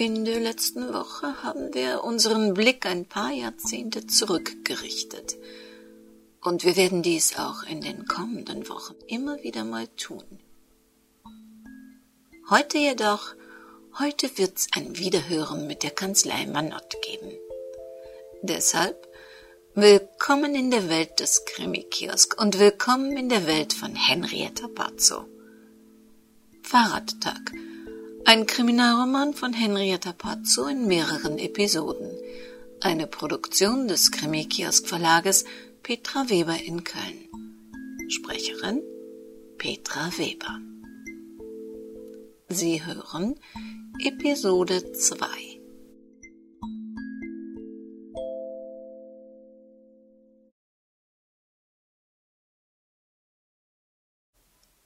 In der letzten Woche haben wir unseren Blick ein paar Jahrzehnte zurückgerichtet. Und wir werden dies auch in den kommenden Wochen immer wieder mal tun. Heute jedoch, heute wird's ein Wiederhören mit der Kanzlei Manott geben. Deshalb willkommen in der Welt des Krimi-Kiosk und willkommen in der Welt von Henrietta Pazzo. Fahrradtag – ein Kriminalroman von Henrietta Pazzo in mehreren Episoden. Eine Produktion des Krimi-Kiosk Verlages Petra Weber in Köln. Sprecherin Petra Weber. Sie hören Episode 2.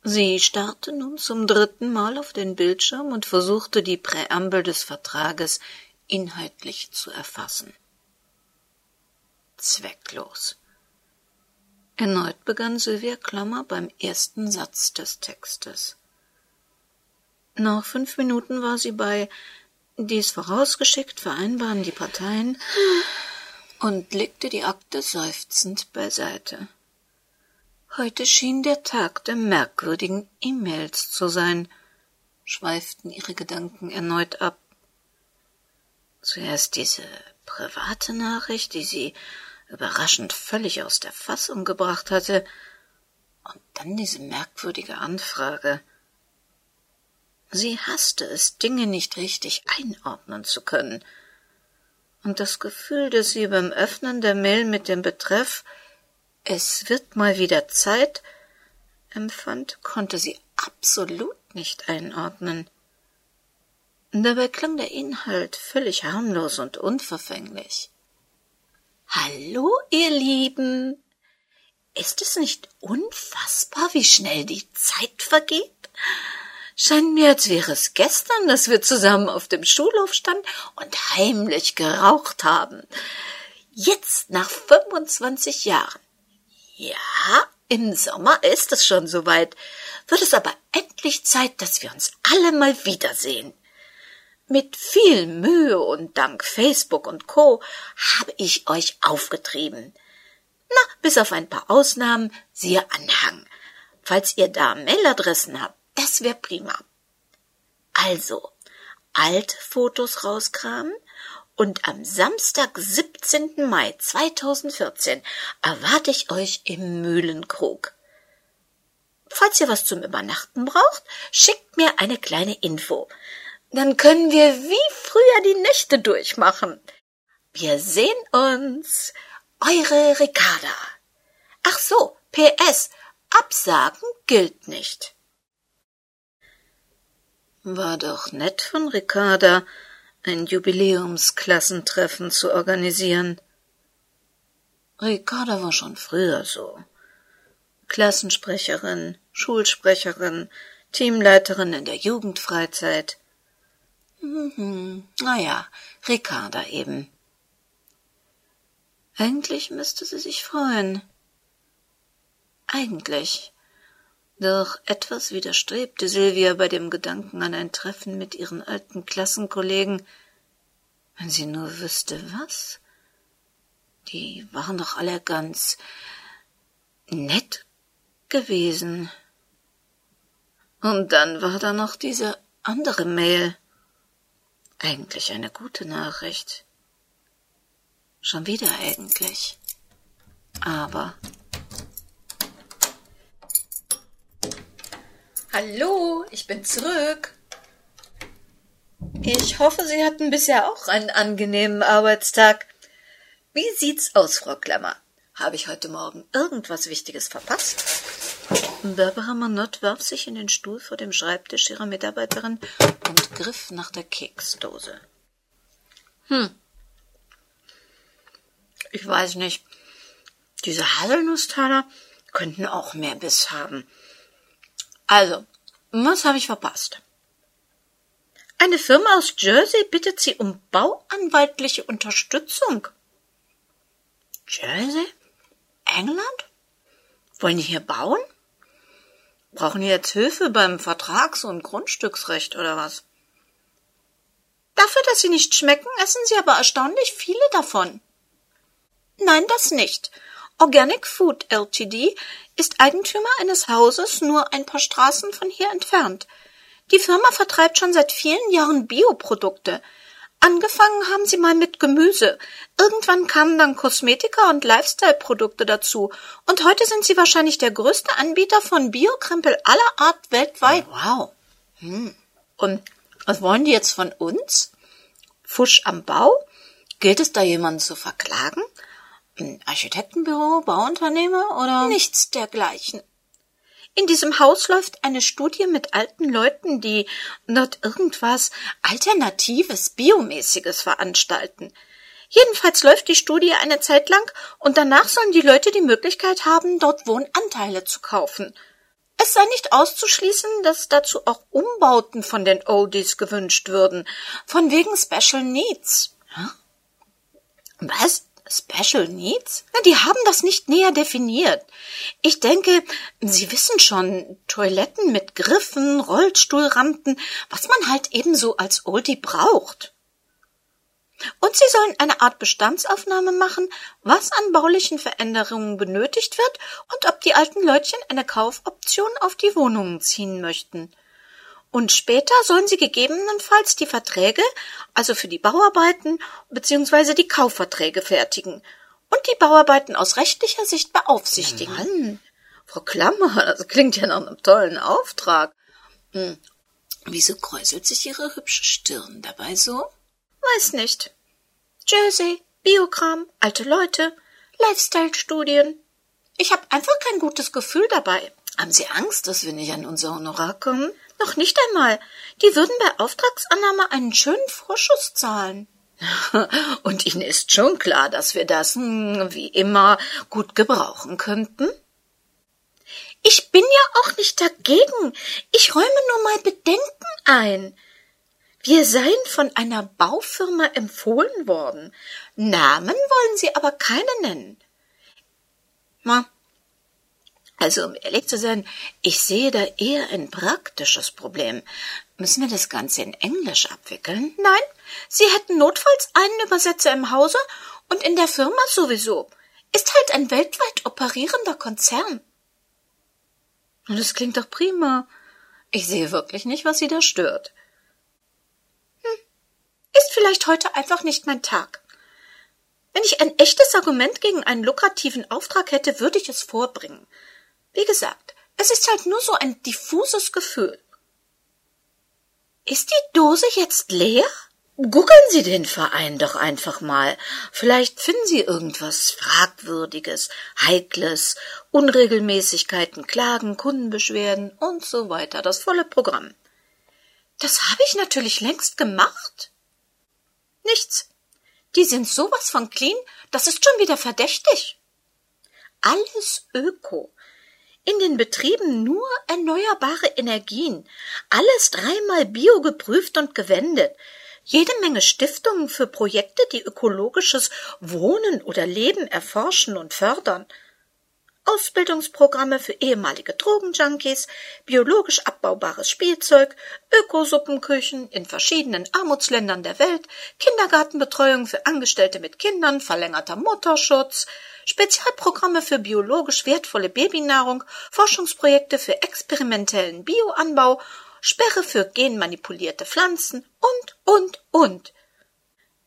Sie starrte nun zum dritten Mal auf den Bildschirm und versuchte die Präambel des Vertrages inhaltlich zu erfassen. Zwecklos. Erneut begann Sylvia Klammer beim ersten Satz des Textes. Nach fünf Minuten war sie bei dies vorausgeschickt vereinbaren die Parteien und legte die Akte seufzend beiseite. Heute schien der Tag der merkwürdigen E-Mails zu sein, schweiften ihre Gedanken erneut ab. Zuerst diese private Nachricht, die sie überraschend völlig aus der Fassung gebracht hatte, und dann diese merkwürdige Anfrage. Sie hasste es, Dinge nicht richtig einordnen zu können, und das Gefühl, das sie beim Öffnen der Mail mit dem Betreff es wird mal wieder Zeit empfand, konnte sie absolut nicht einordnen. Dabei klang der Inhalt völlig harmlos und unverfänglich. Hallo, ihr Lieben. Ist es nicht unfassbar, wie schnell die Zeit vergeht? Scheint mir, als wäre es gestern, dass wir zusammen auf dem Schulhof standen und heimlich geraucht haben. Jetzt, nach 25 Jahren, ja, im Sommer ist es schon soweit. Wird es aber endlich Zeit, dass wir uns alle mal wiedersehen. Mit viel Mühe und dank Facebook und Co. habe ich euch aufgetrieben. Na, bis auf ein paar Ausnahmen, siehe Anhang. Falls ihr da Mailadressen habt, das wär prima. Also, Altfotos rauskramen und am Samstag, 17. Mai 2014 erwarte ich euch im Mühlenkrug. Falls ihr was zum Übernachten braucht, schickt mir eine kleine Info. Dann können wir wie früher die Nächte durchmachen. Wir sehen uns. Eure Ricarda. Ach so, PS. Absagen gilt nicht. War doch nett von Ricarda, ein Jubiläumsklassentreffen zu organisieren. Ricarda war schon früher so. Klassensprecherin, Schulsprecherin, Teamleiterin in der Jugendfreizeit. Mhm, na ja, Ricarda eben. Eigentlich müsste sie sich freuen. Eigentlich. Doch etwas widerstrebte Silvia bei dem Gedanken an ein Treffen mit ihren alten Klassenkollegen. Wenn sie nur wüsste, was. Die waren doch alle ganz nett gewesen. Und dann war da noch diese andere Mail. Eigentlich eine gute Nachricht. Schon wieder eigentlich. Aber Hallo, ich bin zurück. Ich hoffe, Sie hatten bisher auch einen angenehmen Arbeitstag. Wie sieht's aus, Frau Klammer? Habe ich heute Morgen irgendwas Wichtiges verpasst? Barbara Manott warf sich in den Stuhl vor dem Schreibtisch ihrer Mitarbeiterin und griff nach der Keksdose. Hm. Ich weiß nicht. Diese Haselnusstaler könnten auch mehr Biss haben. Also, was habe ich verpasst? Eine Firma aus Jersey bittet Sie um bauanwaltliche Unterstützung. Jersey? England? Wollen die hier bauen? Brauchen die jetzt Hilfe beim Vertrags- und Grundstücksrecht oder was? Dafür, dass sie nicht schmecken, essen sie aber erstaunlich viele davon. Nein, das nicht. Organic Food Ltd. ist Eigentümer eines Hauses nur ein paar Straßen von hier entfernt. Die Firma vertreibt schon seit vielen Jahren Bioprodukte. Angefangen haben sie mal mit Gemüse. Irgendwann kamen dann Kosmetika und Lifestyle-Produkte dazu. Und heute sind sie wahrscheinlich der größte Anbieter von Biokrempel aller Art weltweit. Wow. Hm. Und was wollen die jetzt von uns? Fusch am Bau? Gilt es da jemanden zu verklagen? Ein Architektenbüro, Bauunternehmer oder? Nichts dergleichen. In diesem Haus läuft eine Studie mit alten Leuten, die dort irgendwas Alternatives, Biomäßiges veranstalten. Jedenfalls läuft die Studie eine Zeit lang und danach sollen die Leute die Möglichkeit haben, dort Wohnanteile zu kaufen. Es sei nicht auszuschließen, dass dazu auch Umbauten von den Oldies gewünscht würden, von wegen Special Needs. Was? Special Needs? Die haben das nicht näher definiert. Ich denke, Sie wissen schon, Toiletten mit Griffen, Rollstuhlrampen, was man halt ebenso als Oldie braucht. Und Sie sollen eine Art Bestandsaufnahme machen, was an baulichen Veränderungen benötigt wird und ob die alten Leutchen eine Kaufoption auf die Wohnungen ziehen möchten. Und später sollen sie gegebenenfalls die Verträge, also für die Bauarbeiten bzw. die Kaufverträge fertigen und die Bauarbeiten aus rechtlicher Sicht beaufsichtigen. Mann, Frau Klammer, das klingt ja nach einem tollen Auftrag. Hm. Wieso kräuselt sich Ihre hübsche Stirn dabei so? Weiß nicht. Jersey, Biokram, alte Leute, Lifestyle-Studien. Ich habe einfach kein gutes Gefühl dabei. Haben Sie Angst, dass wir nicht an unser Honorar kommen? Noch nicht einmal. Die würden bei Auftragsannahme einen schönen Vorschuss zahlen. Und Ihnen ist schon klar, dass wir das, hm, wie immer, gut gebrauchen könnten? Ich bin ja auch nicht dagegen. Ich räume nur mal Bedenken ein. Wir seien von einer Baufirma empfohlen worden. Namen wollen sie aber keine nennen. Ma, also, um ehrlich zu sein, ich sehe da eher ein praktisches Problem. Müssen wir das Ganze in Englisch abwickeln? Nein, Sie hätten notfalls einen Übersetzer im Hause und in der Firma sowieso. Ist halt ein weltweit operierender Konzern. Das klingt doch prima. Ich sehe wirklich nicht, was Sie da stört. Hm. Ist vielleicht heute einfach nicht mein Tag. Wenn ich ein echtes Argument gegen einen lukrativen Auftrag hätte, würde ich es vorbringen. Wie gesagt, es ist halt nur so ein diffuses Gefühl. Ist die Dose jetzt leer? Googeln Sie den Verein doch einfach mal. Vielleicht finden Sie irgendwas Fragwürdiges, Heikles, Unregelmäßigkeiten, Klagen, Kundenbeschwerden und so weiter. Das volle Programm. Das habe ich natürlich längst gemacht. Nichts. Die sind sowas von clean, das ist schon wieder verdächtig. Alles Öko in den Betrieben nur erneuerbare Energien, alles dreimal biogeprüft und gewendet, jede Menge Stiftungen für Projekte, die ökologisches Wohnen oder Leben erforschen und fördern, Ausbildungsprogramme für ehemalige Drogenjunkies, biologisch abbaubares Spielzeug, Ökosuppenküchen in verschiedenen Armutsländern der Welt, Kindergartenbetreuung für Angestellte mit Kindern, verlängerter Mutterschutz, Spezialprogramme für biologisch wertvolle Babynahrung, Forschungsprojekte für experimentellen Bioanbau, Sperre für genmanipulierte Pflanzen und, und, und.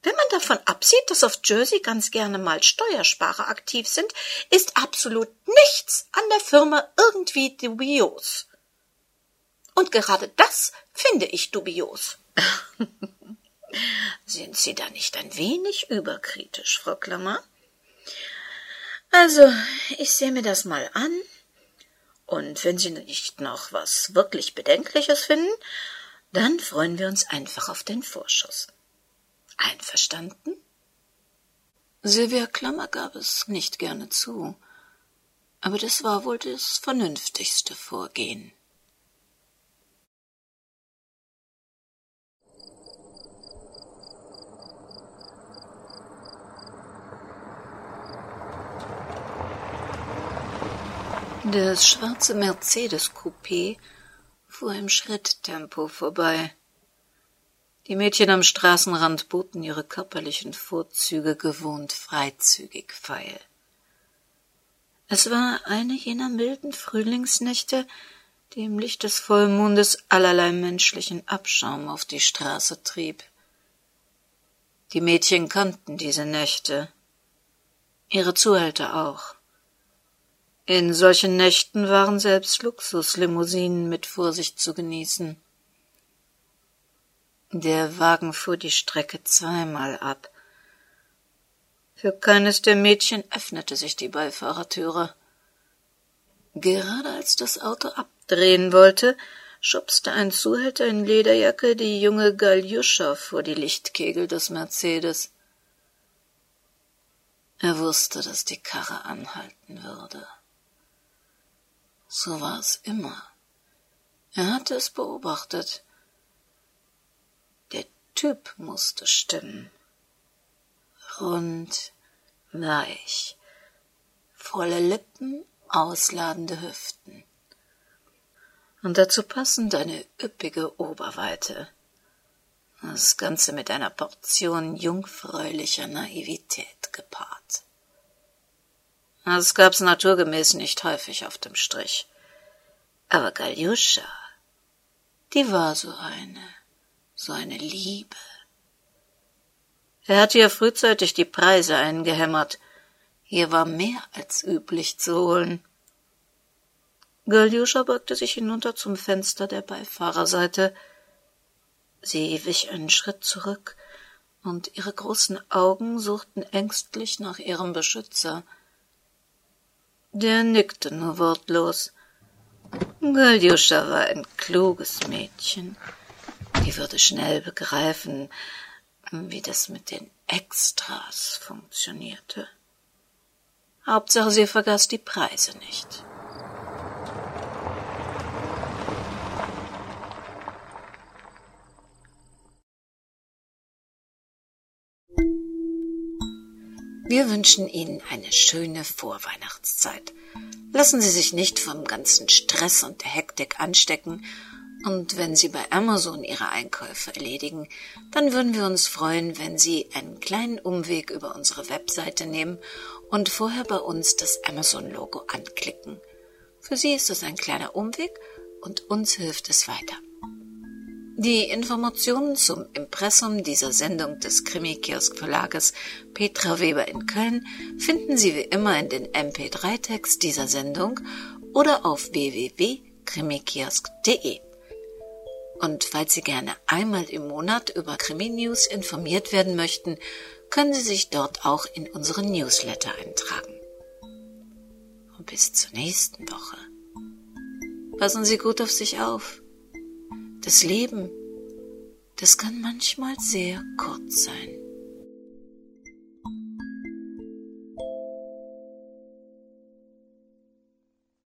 Wenn man davon absieht, dass auf Jersey ganz gerne mal Steuersparer aktiv sind, ist absolut nichts an der Firma irgendwie dubios. Und gerade das finde ich dubios. Sind Sie da nicht ein wenig überkritisch, Frau Klammer? Also, ich sehe mir das mal an, und wenn Sie nicht noch was wirklich Bedenkliches finden, dann freuen wir uns einfach auf den Vorschuss. Einverstanden? Silvia Klammer gab es nicht gerne zu, aber das war wohl das vernünftigste Vorgehen. Das schwarze Mercedes-Coupé fuhr im Schritttempo vorbei. Die Mädchen am Straßenrand boten ihre körperlichen Vorzüge gewohnt freizügig feil. Es war eine jener milden Frühlingsnächte, die im Licht des Vollmondes allerlei menschlichen Abschaum auf die Straße trieb. Die Mädchen kannten diese Nächte, ihre Zuhälter auch. In solchen Nächten waren selbst Luxuslimousinen mit Vorsicht zu genießen. Der Wagen fuhr die Strecke zweimal ab. Für keines der Mädchen öffnete sich die Beifahrertüre. Gerade als das Auto abdrehen wollte, schubste ein Zuhälter in Lederjacke die junge Galjuscha vor die Lichtkegel des Mercedes. Er wusste, dass die Karre anhalten würde. So war es immer. Er hatte es beobachtet. Der Typ musste stimmen. Rund, weich, volle Lippen, ausladende Hüften. Und dazu passend eine üppige Oberweite. Das Ganze mit einer Portion jungfräulicher Naivität gepaart. Das gab's naturgemäß nicht häufig auf dem Strich. Aber Galjuscha, die war so eine, so eine Liebe. Er hatte ihr frühzeitig die Preise eingehämmert. Hier war mehr als üblich zu holen. Galjuscha beugte sich hinunter zum Fenster der Beifahrerseite. Sie wich einen Schritt zurück, und ihre großen Augen suchten ängstlich nach ihrem Beschützer – der nickte nur wortlos. Galjuscha war ein kluges Mädchen. Die würde schnell begreifen, wie das mit den Extras funktionierte. Hauptsache, sie vergaß die Preise nicht. Wir wünschen Ihnen eine schöne Vorweihnachtszeit. Lassen Sie sich nicht vom ganzen Stress und der Hektik anstecken, und wenn Sie bei Amazon Ihre Einkäufe erledigen, dann würden wir uns freuen, wenn Sie einen kleinen Umweg über unsere Webseite nehmen und vorher bei uns das Amazon-Logo anklicken. Für Sie ist es ein kleiner Umweg und uns hilft es weiter. Die Informationen zum Impressum dieser Sendung des Krimi-Kiosk-Verlages Petra Weber in Köln finden Sie wie immer in den MP3-Text dieser Sendung oder auf www.krimikiosk.de. Und falls Sie gerne einmal im Monat über Krimi-News informiert werden möchten, können Sie sich dort auch in unseren Newsletter eintragen. Und bis zur nächsten Woche. Passen Sie gut auf sich auf. Das Leben, das kann manchmal sehr kurz sein.